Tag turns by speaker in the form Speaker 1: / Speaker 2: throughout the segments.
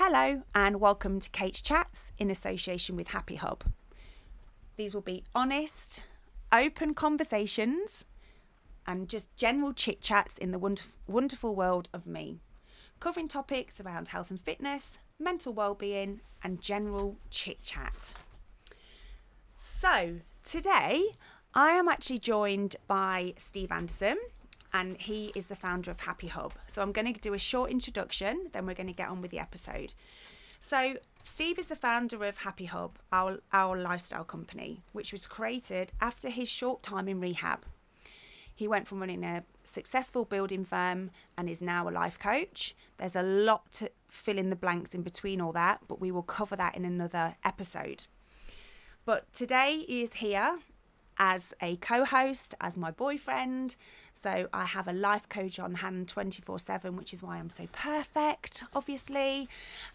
Speaker 1: Hello, and welcome to Kate's Chats in association with HappiHub. These will be honest, open conversations and just general chit chats in the wonderful, wonderful world of me, covering topics around health and fitness, mental well-being, and general chit chat. So, today I am actually joined by Steve Anderson, and he is the founder of HappiHub. So, I'm going to do a short introduction, then we're going to get on with the episode. So, Steve is the founder of HappiHub, our, our lifestyle company, which was created after his short time in rehab. He went from running a successful building firm and is now a life coach. There's a lot to fill in the blanks in between all that, but we will cover that in another episode. But today he is here as a co host, as my boyfriend. So I have a life coach on hand 24 7, which is why I'm so perfect, obviously.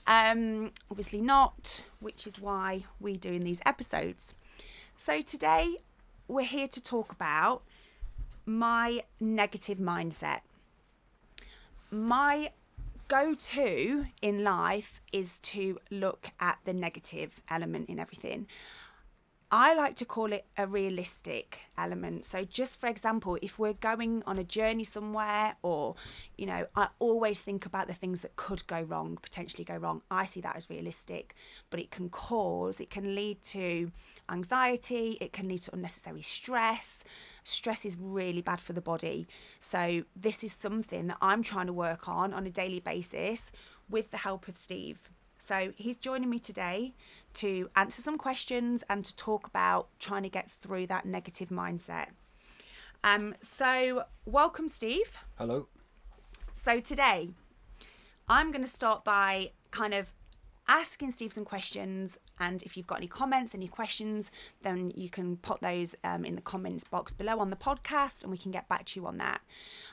Speaker 1: Um, obviously not, which is why we're doing these episodes. So today we're here to talk about my negative mindset. My go to in life is to look at the negative element in everything. I like to call it a realistic element. So, just for example, if we're going on a journey somewhere, or, you know, I always think about the things that could go wrong, potentially go wrong. I see that as realistic, but it can cause, it can lead to anxiety, it can lead to unnecessary stress. Stress is really bad for the body. So, this is something that I'm trying to work on on a daily basis with the help of Steve. So, he's joining me today to answer some questions and to talk about trying to get through that negative mindset. Um, so, welcome, Steve.
Speaker 2: Hello.
Speaker 1: So, today I'm going to start by kind of asking Steve some questions. And if you've got any comments, any questions, then you can put those um, in the comments box below on the podcast and we can get back to you on that.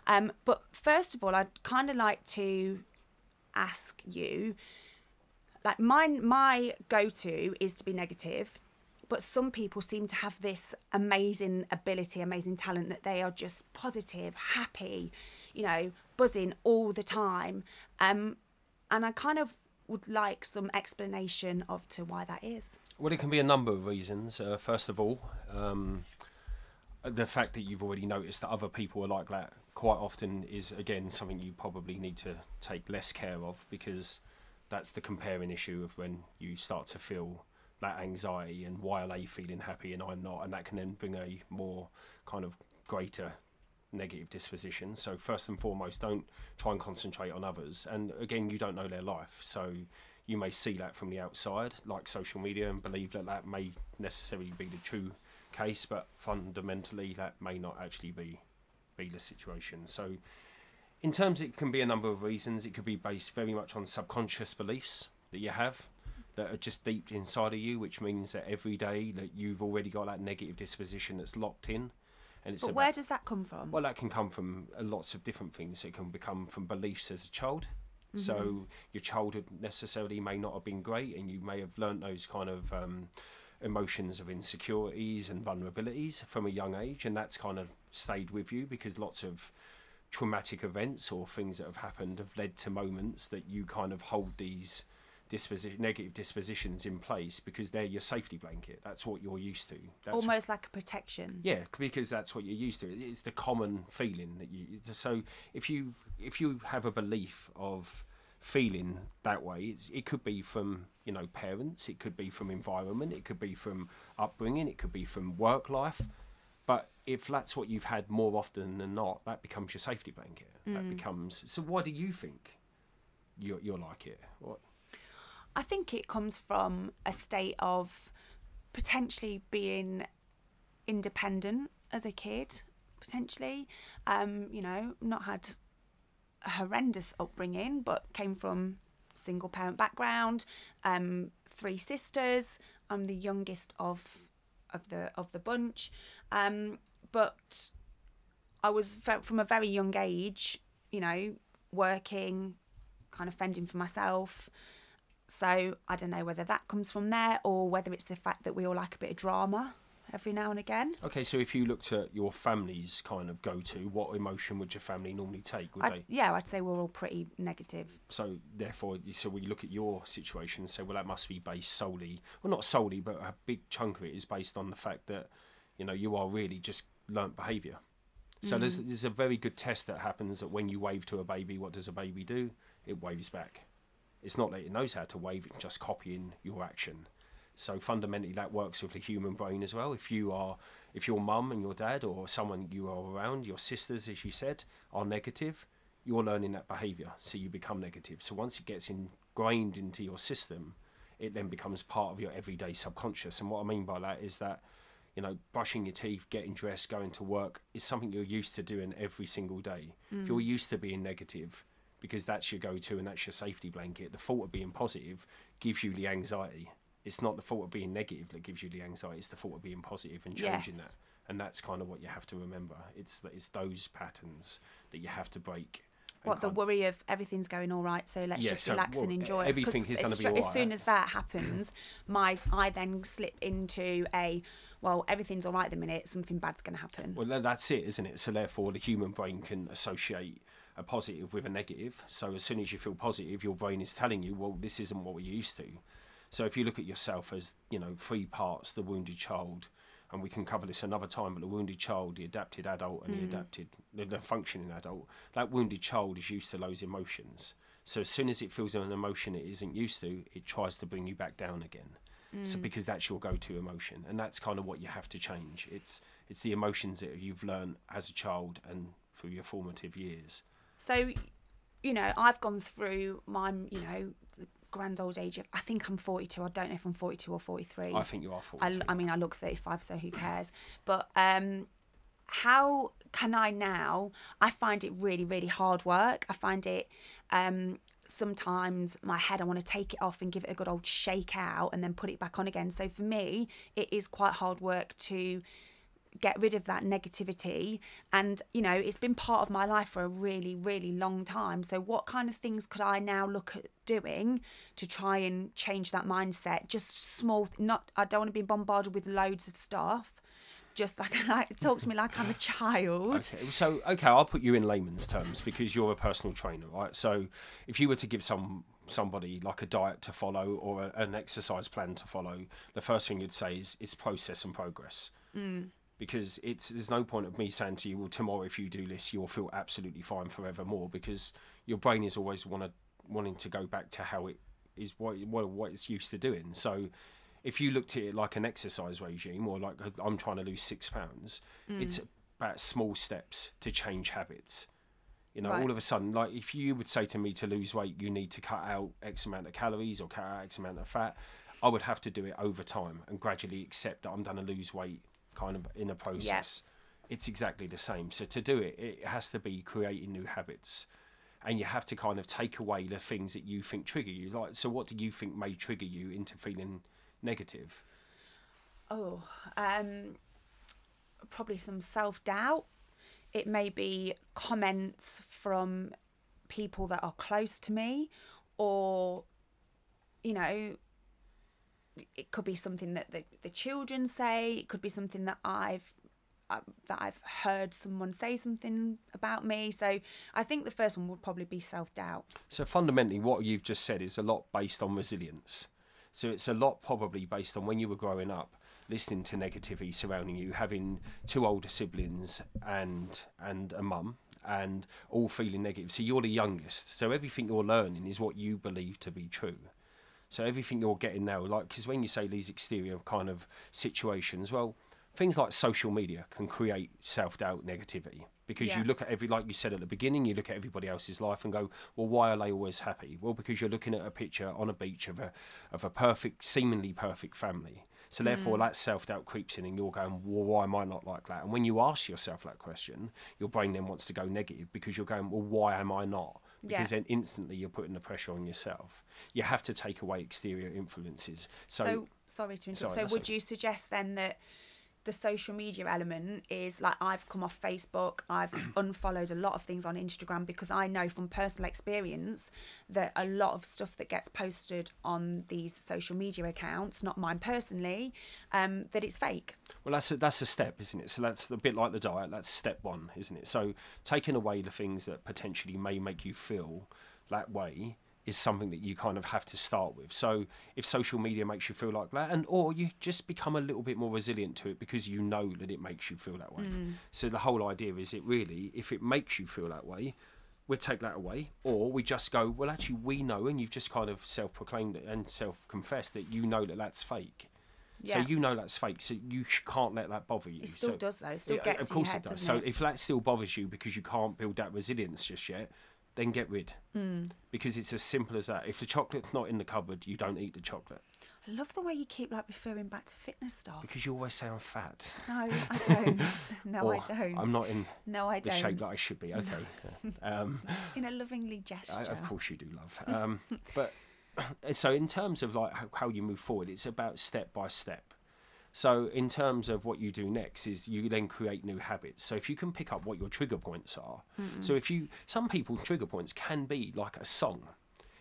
Speaker 1: Um, but first of all, I'd kind of like to ask you like mine my go-to is to be negative but some people seem to have this amazing ability amazing talent that they are just positive happy you know buzzing all the time. Um and i kind of would like some explanation of to why that is.
Speaker 2: Well it can be a number of reasons. Uh, first of all um the fact that you've already noticed that other people are like that quite often is again something you probably need to take less care of because that's the comparing issue of when you start to feel that anxiety and why are they feeling happy and I'm not, and that can then bring a more kind of greater negative disposition. So first and foremost, don't try and concentrate on others. And again, you don't know their life, so you may see that from the outside, like social media, and believe that that may necessarily be the true case, but fundamentally, that may not actually be be the situation. So in terms, it can be a number of reasons. It could be based very much on subconscious beliefs that you have that are just deep inside of you, which means that every day that you've already got that negative disposition that's locked in.
Speaker 1: And it's but about, where does that come from?
Speaker 2: Well, that can come from lots of different things. It can become from beliefs as a child. Mm-hmm. So your childhood necessarily may not have been great, and you may have learnt those kind of um, emotions of insecurities and vulnerabilities from a young age, and that's kind of stayed with you because lots of traumatic events or things that have happened have led to moments that you kind of hold these disposition negative dispositions in place because they're your safety blanket. That's what you're used to. That's
Speaker 1: almost like a protection.
Speaker 2: Yeah because that's what you're used to. It's the common feeling that you so if you if you have a belief of feeling that way it could be from you know parents it could be from environment it could be from upbringing it could be from work life if that's what you've had more often than not, that becomes your safety blanket. Mm. That becomes. So why do you think you're, you're like it? What?
Speaker 1: I think it comes from a state of potentially being independent as a kid, potentially. Um, you know, not had a horrendous upbringing, but came from single parent background, um, three sisters. I'm the youngest of of the of the bunch. Um, but I was from a very young age, you know, working, kind of fending for myself. So I don't know whether that comes from there or whether it's the fact that we all like a bit of drama every now and again.
Speaker 2: Okay, so if you looked at your family's kind of go to, what emotion would your family normally take? Would
Speaker 1: I'd,
Speaker 2: they?
Speaker 1: yeah, I'd say we're all pretty negative.
Speaker 2: So therefore, so we look at your situation and say, well, that must be based solely, well, not solely, but a big chunk of it is based on the fact that, you know, you are really just learnt behaviour. So there's mm. there's a very good test that happens that when you wave to a baby, what does a baby do? It waves back. It's not that it knows how to wave; it's just copying your action. So fundamentally, that works with the human brain as well. If you are, if your mum and your dad or someone you are around, your sisters, as you said, are negative, you're learning that behaviour, so you become negative. So once it gets ingrained into your system, it then becomes part of your everyday subconscious. And what I mean by that is that, you know, brushing your teeth, getting dressed, going to work is something you're used to doing every single day. If you're used to being negative, because that's your go-to and that's your safety blanket, the thought of being positive gives you the anxiety. It's not the thought of being negative that gives you the anxiety. It's the thought of being positive and changing
Speaker 1: Yes.
Speaker 2: that. And that's kind of what you have to remember. It's that it's those patterns that you have to break. And
Speaker 1: What the worry of everything's going all right, so let's
Speaker 2: Yeah,
Speaker 1: just
Speaker 2: so,
Speaker 1: relax and
Speaker 2: well,
Speaker 1: enjoy. it.
Speaker 2: everything
Speaker 1: 'Cause
Speaker 2: is gonna
Speaker 1: as
Speaker 2: be all
Speaker 1: As soon as that happens, my I then slip into a well, everything's all right at the minute. Something bad's going to happen.
Speaker 2: Well, that's it, isn't it? So therefore, the human brain can associate a positive with a negative. So as soon as you feel positive, your brain is telling you, well, this isn't what we're used to. So if you look at yourself as you know three parts: the wounded child, and we can cover this another time. But the wounded child, the adapted adult, and the mm. adapted the, the functioning adult. That wounded child is used to those emotions. So as soon as it feels an emotion it isn't used to, it tries to bring you back down again. So mm. because that's your go-to emotion, and that's kind of what you have to change. It's it's the emotions that you've learned as a child and through your formative years.
Speaker 1: So, you know, I've gone through my, you know, grand old age of. I think I'm 42. I don't know if I'm 42 or 43.
Speaker 2: I think you are
Speaker 1: I,
Speaker 2: 42.
Speaker 1: I mean, I look 35, so who cares? But um, how can I now? I find it really, really hard work. I find it um, sometimes my head, I want to take it off and give it a good old shake out and then put it back on again. So for me, it is quite hard work to get rid of that negativity. And you know it's been part of my life for a really really long time. So what kind of things could i now look at doing to try and change that mindset? Just small not i don't want to be bombarded with loads of stuff. Just like like talk to me like i'm a child.
Speaker 2: Okay, so okay, I'll put you in layman's terms because you're a personal trainer, right? So if you were to give some somebody like a diet to follow or a, an exercise plan to follow, the first thing you'd say is it's process and progress. Mm. Because it's there's no point of me saying to you, well, tomorrow if you do this, you'll feel absolutely fine forevermore because your brain is always want wanting to go back to how it is what what, what it's used to doing. So if you looked at it like an exercise regime or like I'm trying to lose six pounds, mm. it's about small steps to change habits. You know,
Speaker 1: Right.
Speaker 2: all of a sudden, like if you would say to me to lose weight, you need to cut out X amount of calories or cut out X amount of fat, I would have to do it over time and gradually accept that I'm going to lose weight kind of in a process. It's exactly the same. So to do it, it has to be creating new habits. And you have to kind of take away the things that you think trigger you. Like, so what do you think may trigger you into feeling negative?
Speaker 1: Oh, um, probably some self doubt. It may be comments from people that are close to me, or, you know, it could be something that the, the children say. It could be something that I've uh, that I've heard someone say something about me. So I think the first one would probably be self doubt.
Speaker 2: So fundamentally, what you've just said is a lot based on resilience. So it's a lot probably based on when you were growing up, listening to negativity surrounding you, having two older siblings and and a mum, and all feeling negative. So you're the youngest. So everything you're learning is what you believe to be true. So everything you're getting now, like, because when you say these exterior kind of situations, well, things like social media can create self doubt, negativity. Because
Speaker 1: Yeah.
Speaker 2: you look at every, like you said at the beginning, you look at everybody else's life and go, well, why are they always happy? Well, because you're looking at a picture on a beach of a of a perfect, seemingly perfect family. So therefore,
Speaker 1: Mm.
Speaker 2: that self doubt creeps in, and you're going, well, why am I not like that? And when you ask yourself that question, your brain then wants to go negative because you're going, well, why am I not? Because
Speaker 1: Yeah.
Speaker 2: then instantly you're putting the pressure on yourself. You have to take away exterior influences. So,
Speaker 1: So, sorry to interrupt.
Speaker 2: Sorry,
Speaker 1: so would
Speaker 2: okay.
Speaker 1: you suggest then that the social media element is like I've come off Facebook, I've unfollowed a lot of things on Instagram because I know from personal experience that a lot of stuff that gets posted on these social media accounts, not mine personally, um, that it's fake.
Speaker 2: Well, that's a, that's a step, isn't it? So that's a bit like the diet. That's step one, isn't it? So taking away the things that potentially may make you feel that way is something that you kind of have to start with. So if social media makes you feel like that, and or you just become a little bit more resilient to it because you know that it makes you feel that way. Mm. So the whole idea is it really, if it makes you feel that way, we take that away, or we just go, well, actually, we know, and you've just kind of self-proclaimed it and self-confessed that you know that that's fake.
Speaker 1: Yeah.
Speaker 2: So you know that's fake, so you sh- can't let that bother you.
Speaker 1: It still
Speaker 2: so,
Speaker 1: does though. It still
Speaker 2: yeah,
Speaker 1: gets
Speaker 2: of course
Speaker 1: your head,
Speaker 2: it does. So
Speaker 1: it?
Speaker 2: if that still bothers you because you can't build that resilience just yet, then get rid.
Speaker 1: Mm.
Speaker 2: Because it's as simple as that. If the chocolate's not in the cupboard, you don't eat the chocolate
Speaker 1: I love the way you keep like referring back to fitness stuff.
Speaker 2: because you always say I'm fat.
Speaker 1: No, I don't. No, I don't.
Speaker 2: I'm not in
Speaker 1: No, I
Speaker 2: the
Speaker 1: don't.
Speaker 2: shape that I should be. Okay. um,
Speaker 1: In a lovingly
Speaker 2: I,
Speaker 1: gesture.
Speaker 2: of course you do, love. Um, but so in terms of like how, how you move forward, it's about step by step. So in terms of what you do next is you then create new habits. So if you can pick up what your trigger points are. So if you some people trigger points can be like a song.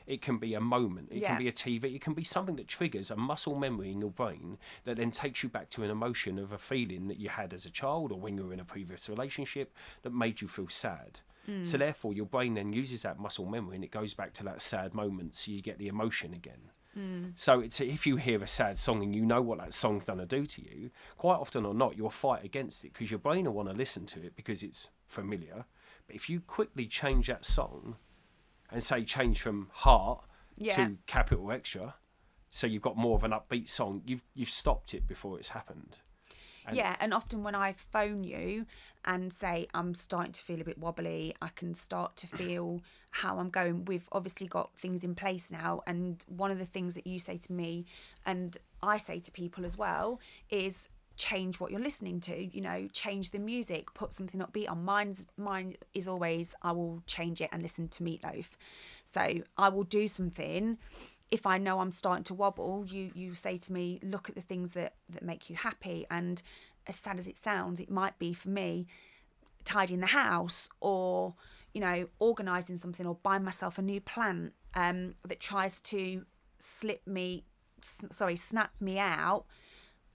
Speaker 2: It can be a moment. It
Speaker 1: Yeah.
Speaker 2: can be a TV. It can be something that triggers a muscle memory in your brain that then takes you back to an emotion of a feeling that you had as a child or when you were in a previous relationship that made you feel sad. So mm. therefore, your brain then uses that muscle memory and it goes back to that sad moment, so you get the emotion again. So it's if you hear a sad song and you know what that song's going to do to you, quite often or not, you'll fight against it because your brain will want to listen to it because it's familiar. But if you quickly change that song and say change from heart
Speaker 1: Yeah.
Speaker 2: to Capital Xtra, so you've got more of an upbeat song, you've you've stopped it before it's happened. And-
Speaker 1: yeah, and often when I phone you and say I'm starting to feel a bit wobbly, I can start to mm. feel how I'm going. We've obviously got things in place now, and one of the things that you say to me, and I say to people as well, is change what you're listening to. You know, change the music, put something upbeat on. Mine's mine is always I will change it and listen to Meat Loaf. So I will do something if I know I'm starting to wobble, you you say to me, look at the things that that make you happy. And as sad as it sounds, it might be for me tidying the house or you know organizing something or buying myself a new plant um, that tries to slip me, sorry, snap me out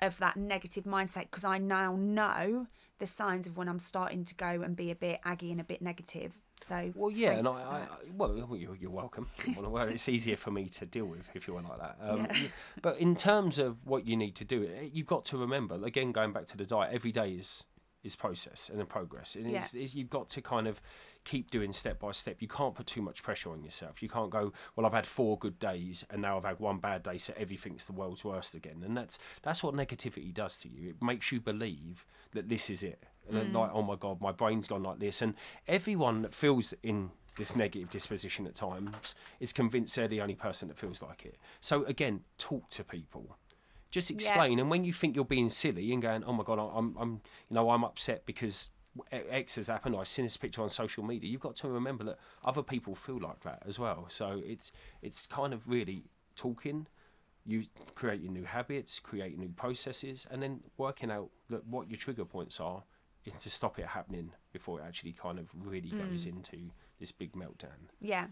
Speaker 1: of that negative mindset because I now know the signs of when I'm starting to go and be a bit aggy and a bit negative. So
Speaker 2: Well, yeah, and I, I. I well, you're, you're welcome. well, it's easier for me to deal with if you want like that. Um,
Speaker 1: Yeah.
Speaker 2: But in terms of what you need to do, eh, you've got to remember again, going back to the diet, every day is is process and a progress, and it's, it's, you've got to kind of keep doing step by step. You can't put too much pressure on yourself. You can't go, well, I've had four good days and now I've had one bad day, so everything's the world's worst again. And that's that's what negativity does to you. It makes you believe that this is it. And mm. like, oh my god, my brain's gone like this. And everyone that feels in this negative disposition at times is convinced they're the only person that feels like it. So again, talk to people. Just explain. And when you think you're being silly and going, oh my god, I'm, I'm, you know, I'm upset because X has happened. I've seen this picture on social media. You've got to remember that other people feel like that as well. So it's it's kind of really talking, you creating new habits, creating new processes, and then working out that what your trigger points are is to stop it happening before it actually kind of really goes into this big meltdown.
Speaker 1: Yeah.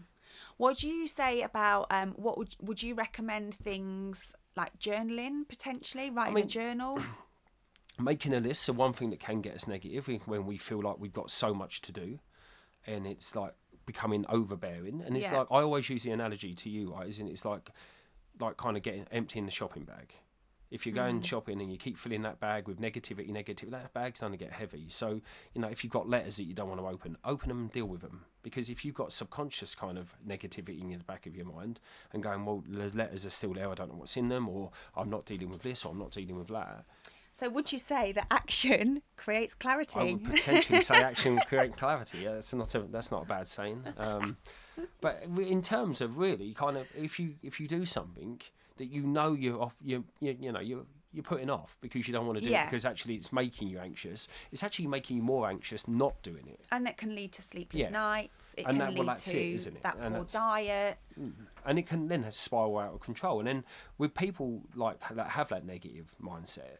Speaker 1: What do you say about um what would would you recommend things like journaling potentially, writing
Speaker 2: mean-
Speaker 1: a journal?
Speaker 2: making a list. So one thing that can get us negative when we feel like we've got so much to do, and it's like becoming overbearing. And it's
Speaker 1: Yeah.
Speaker 2: like I always use the analogy to you, right? Isn't it? It's like like kind of getting emptying the shopping bag. If you're going shopping and you keep filling that bag with negativity, negative, that bag's going to get heavy. So, you know, if you've got letters that you don't want to open, open them and deal with them. Because if you've got subconscious kind of negativity in the back of your mind and going, well, the letters are still there, I don't know what's in them, or I'm not dealing with this, or I'm not dealing with that,
Speaker 1: So would you say that action creates clarity?
Speaker 2: I would potentially say action creates clarity. Yeah, that's not a that's not a bad saying. Um, but in terms of really kind of if you if you do something that you know you're off you you, you know you're you're putting off because you don't want to do
Speaker 1: Yeah.
Speaker 2: it because actually it's making you anxious. It's actually making you more anxious not doing it.
Speaker 1: and that can lead to sleepless
Speaker 2: Yeah.
Speaker 1: nights. It
Speaker 2: And
Speaker 1: can
Speaker 2: that- well,
Speaker 1: lead
Speaker 2: that's
Speaker 1: to
Speaker 2: it, isn't it?
Speaker 1: that
Speaker 2: And
Speaker 1: poor diet. Mm-hmm.
Speaker 2: and it can then spiral out of control. And then with people like that have that negative mindset,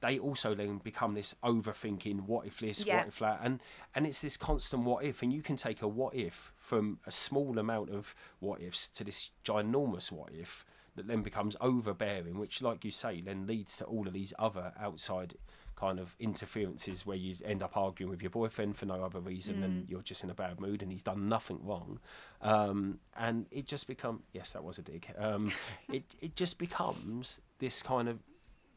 Speaker 2: they also then become this overthinking what if this
Speaker 1: Yeah.
Speaker 2: what if that and and it's this constant what if and you can take a what if from a small amount of what ifs to this ginormous what if that then becomes overbearing which like you say then leads to all of these other outside kind of interferences where you end up arguing with your boyfriend for no other reason than you're just in a bad mood and he's done nothing wrong. Um, and it just become yes that was a dig um, it, it just becomes this kind of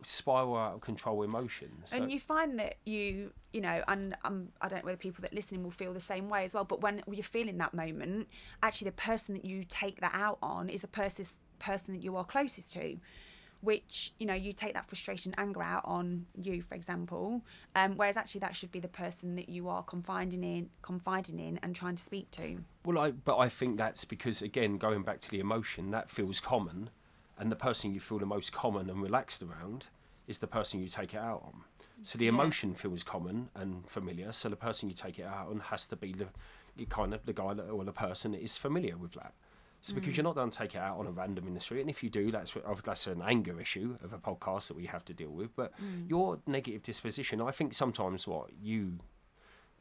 Speaker 2: spiral out of control emotions. so
Speaker 1: and you find that you you know and um, i don't know whether people that are listening will feel the same way as well but when you're feeling that moment actually the person that you take that out on is the person person that you are closest to which you know you take that frustration anger out on you for example um, whereas actually that should be the person that you are confiding in confiding in and trying to speak to
Speaker 2: Well, I, but I think that's because again, going back to the emotion, that feels common, and the person you feel the most common and relaxed around is the person you take it out on. So the
Speaker 1: Yeah.
Speaker 2: emotion feels common and familiar. So the person you take it out on has to be the kind of the guy that, or the person that is familiar with that. So because mm. you're not going to take it out on a random in the street, and if you do, that's that's an anger issue of a podcast that we have to deal with. But mm. your negative disposition, I think sometimes what you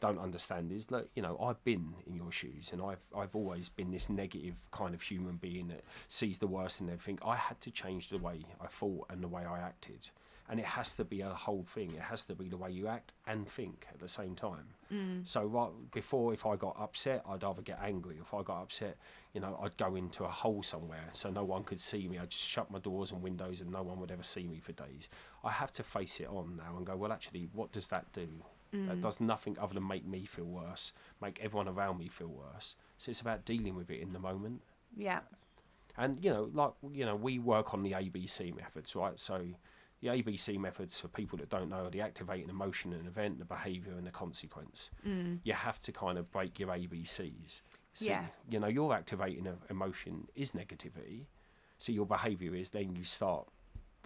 Speaker 2: don't understand is that you know I've been in your shoes and I've I've always been this negative kind of human being that sees the worst in everything. I had to change the way I thought and the way I acted, and it has to be a whole thing. It has to be the way you act and think at the same time. Mm. So right before, if I got upset, I'd either get angry. If I got upset, you know, I'd go into a hole somewhere so no one could see me. I'd just shut my doors and windows and no one would ever see me for days. I have to face it on now and go, well, actually, what does that do? That mm. does nothing other than make me feel worse, make everyone around me feel worse. So it's about dealing with it in the moment.
Speaker 1: yeah
Speaker 2: And you know, like you know, we work on the ABC methods, right? So the ABC methods for people that don't know are the activating emotion and event, the behaviour and the consequence. Mm. You have to kind of break your ABCs. So,
Speaker 1: Yeah.
Speaker 2: You know, your activating emotion is negativity. So your behaviour is then you start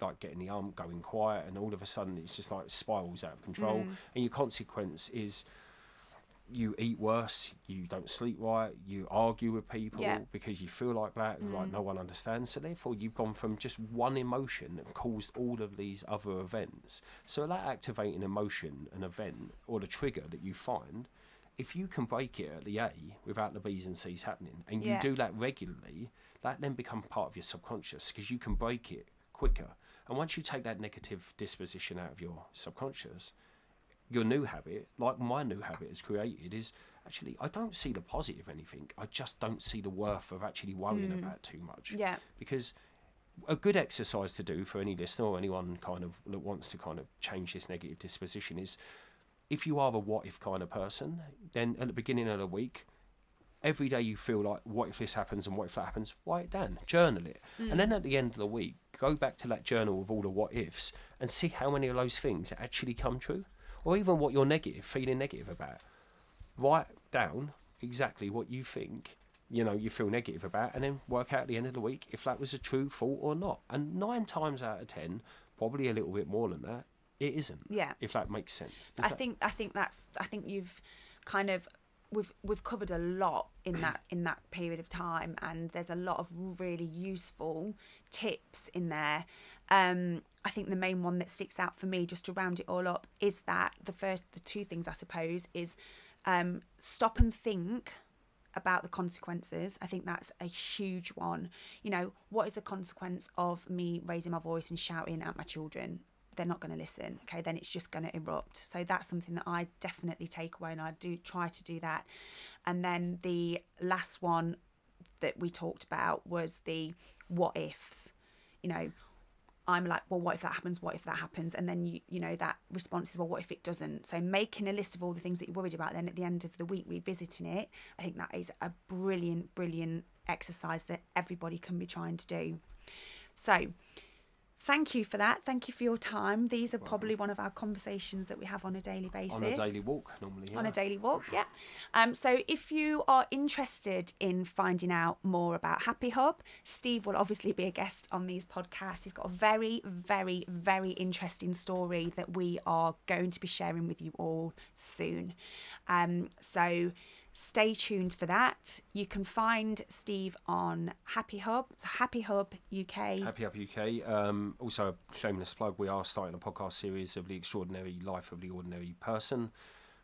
Speaker 2: like getting the arm going quiet and all of a sudden it's just like spirals out of control and your consequence is you eat worse, you don't sleep right, you argue with people
Speaker 1: Yeah.
Speaker 2: because you feel like that, and like mm. no one understands. So therefore, you've gone from just one emotion that caused all of these other events. So that activating emotion, an event, or the trigger that you find, if you can break it at the A without the B's and C's happening, and you
Speaker 1: Yeah.
Speaker 2: do that regularly, that then becomes part of your subconscious because you can break it quicker. And once you take that negative disposition out of your subconscious, your new habit, like my new habit has created, is actually I don't see the positive anything. I just don't see the worth of actually worrying hmm. about too much.
Speaker 1: Yeah.
Speaker 2: Because a good exercise to do for any listener or anyone kind of that wants to kind of change this negative disposition is if you are a what if kind of person, then at the beginning of the week, every day you feel like what if this happens and what if that happens, write it down, journal it. And then hmm. at the end of the week, go back to that journal with all the what ifs and see how many of those things actually come true. Or even what you're negative, feeling negative about. Write down exactly what you think, you know, you feel negative about, and then work out at the end of the week if that was a true thought or not. And nine times out of ten, probably a little bit more than that, it isn't.
Speaker 1: Yeah.
Speaker 2: If that makes sense. Does
Speaker 1: I
Speaker 2: that-
Speaker 1: think I think that's I think you've kind of we've we've covered a lot in that in that period of time and there's a lot of really useful tips in there. Um I think the main one that sticks out for me just to round it all up is that the first the two things I suppose is um stop and think about the consequences. I think that's a huge one. You know, what is the consequence of me raising my voice and shouting at my children? They're not going to listen. Okay, then it's just going to erupt. So that's something that I definitely take away, and I do try to do that. And then the last one that we talked about was the what ifs. You know, I'm like, well, what if that happens? What if that happens? And then you, you know, that response is, well, what if it doesn't? So making a list of all the things that you're worried about, then at the end of the week revisiting it, I think that is a brilliant, brilliant exercise that everybody can be trying to do. So thank you for that. Thank you for your time. These are probably one of our conversations that we have on a daily basis
Speaker 2: on a daily walk normally.
Speaker 1: on
Speaker 2: yeah.
Speaker 1: a daily walk yeah um, so if you are interested in finding out more about HappiHub steve will obviously be a guest on these podcasts he's got a very very very interesting story that we are going to be sharing with you all soon um, so Stay tuned for that. You can find Steve on HappiHub, so HappiHub UK.
Speaker 2: HappiHub UK. Um, also, a shameless plug, we are starting a podcast series of the extraordinary life of the ordinary person,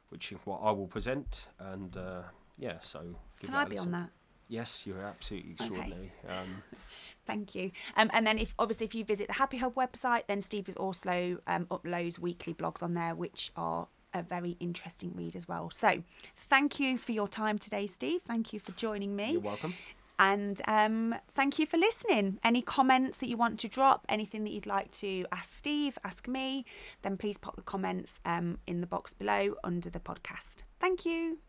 Speaker 2: which is what I will present. And uh, yeah, so give
Speaker 1: Can
Speaker 2: that
Speaker 1: I
Speaker 2: a
Speaker 1: be
Speaker 2: listen.
Speaker 1: on that?
Speaker 2: Yes, you're absolutely extraordinary. Um,
Speaker 1: Thank you. Um, and then, if obviously if you visit the HappiHub website, then Steve is also um, uploads weekly blogs on there, which are a very interesting read as well. So, thank you for your time today, Steve. Thank you for joining me.
Speaker 2: you're welcome.
Speaker 1: And um, thank you for listening. Any comments that you want to drop, anything that you'd like to ask Steve, ask me, then please pop the comments um, in the box below under the podcast. Thank you.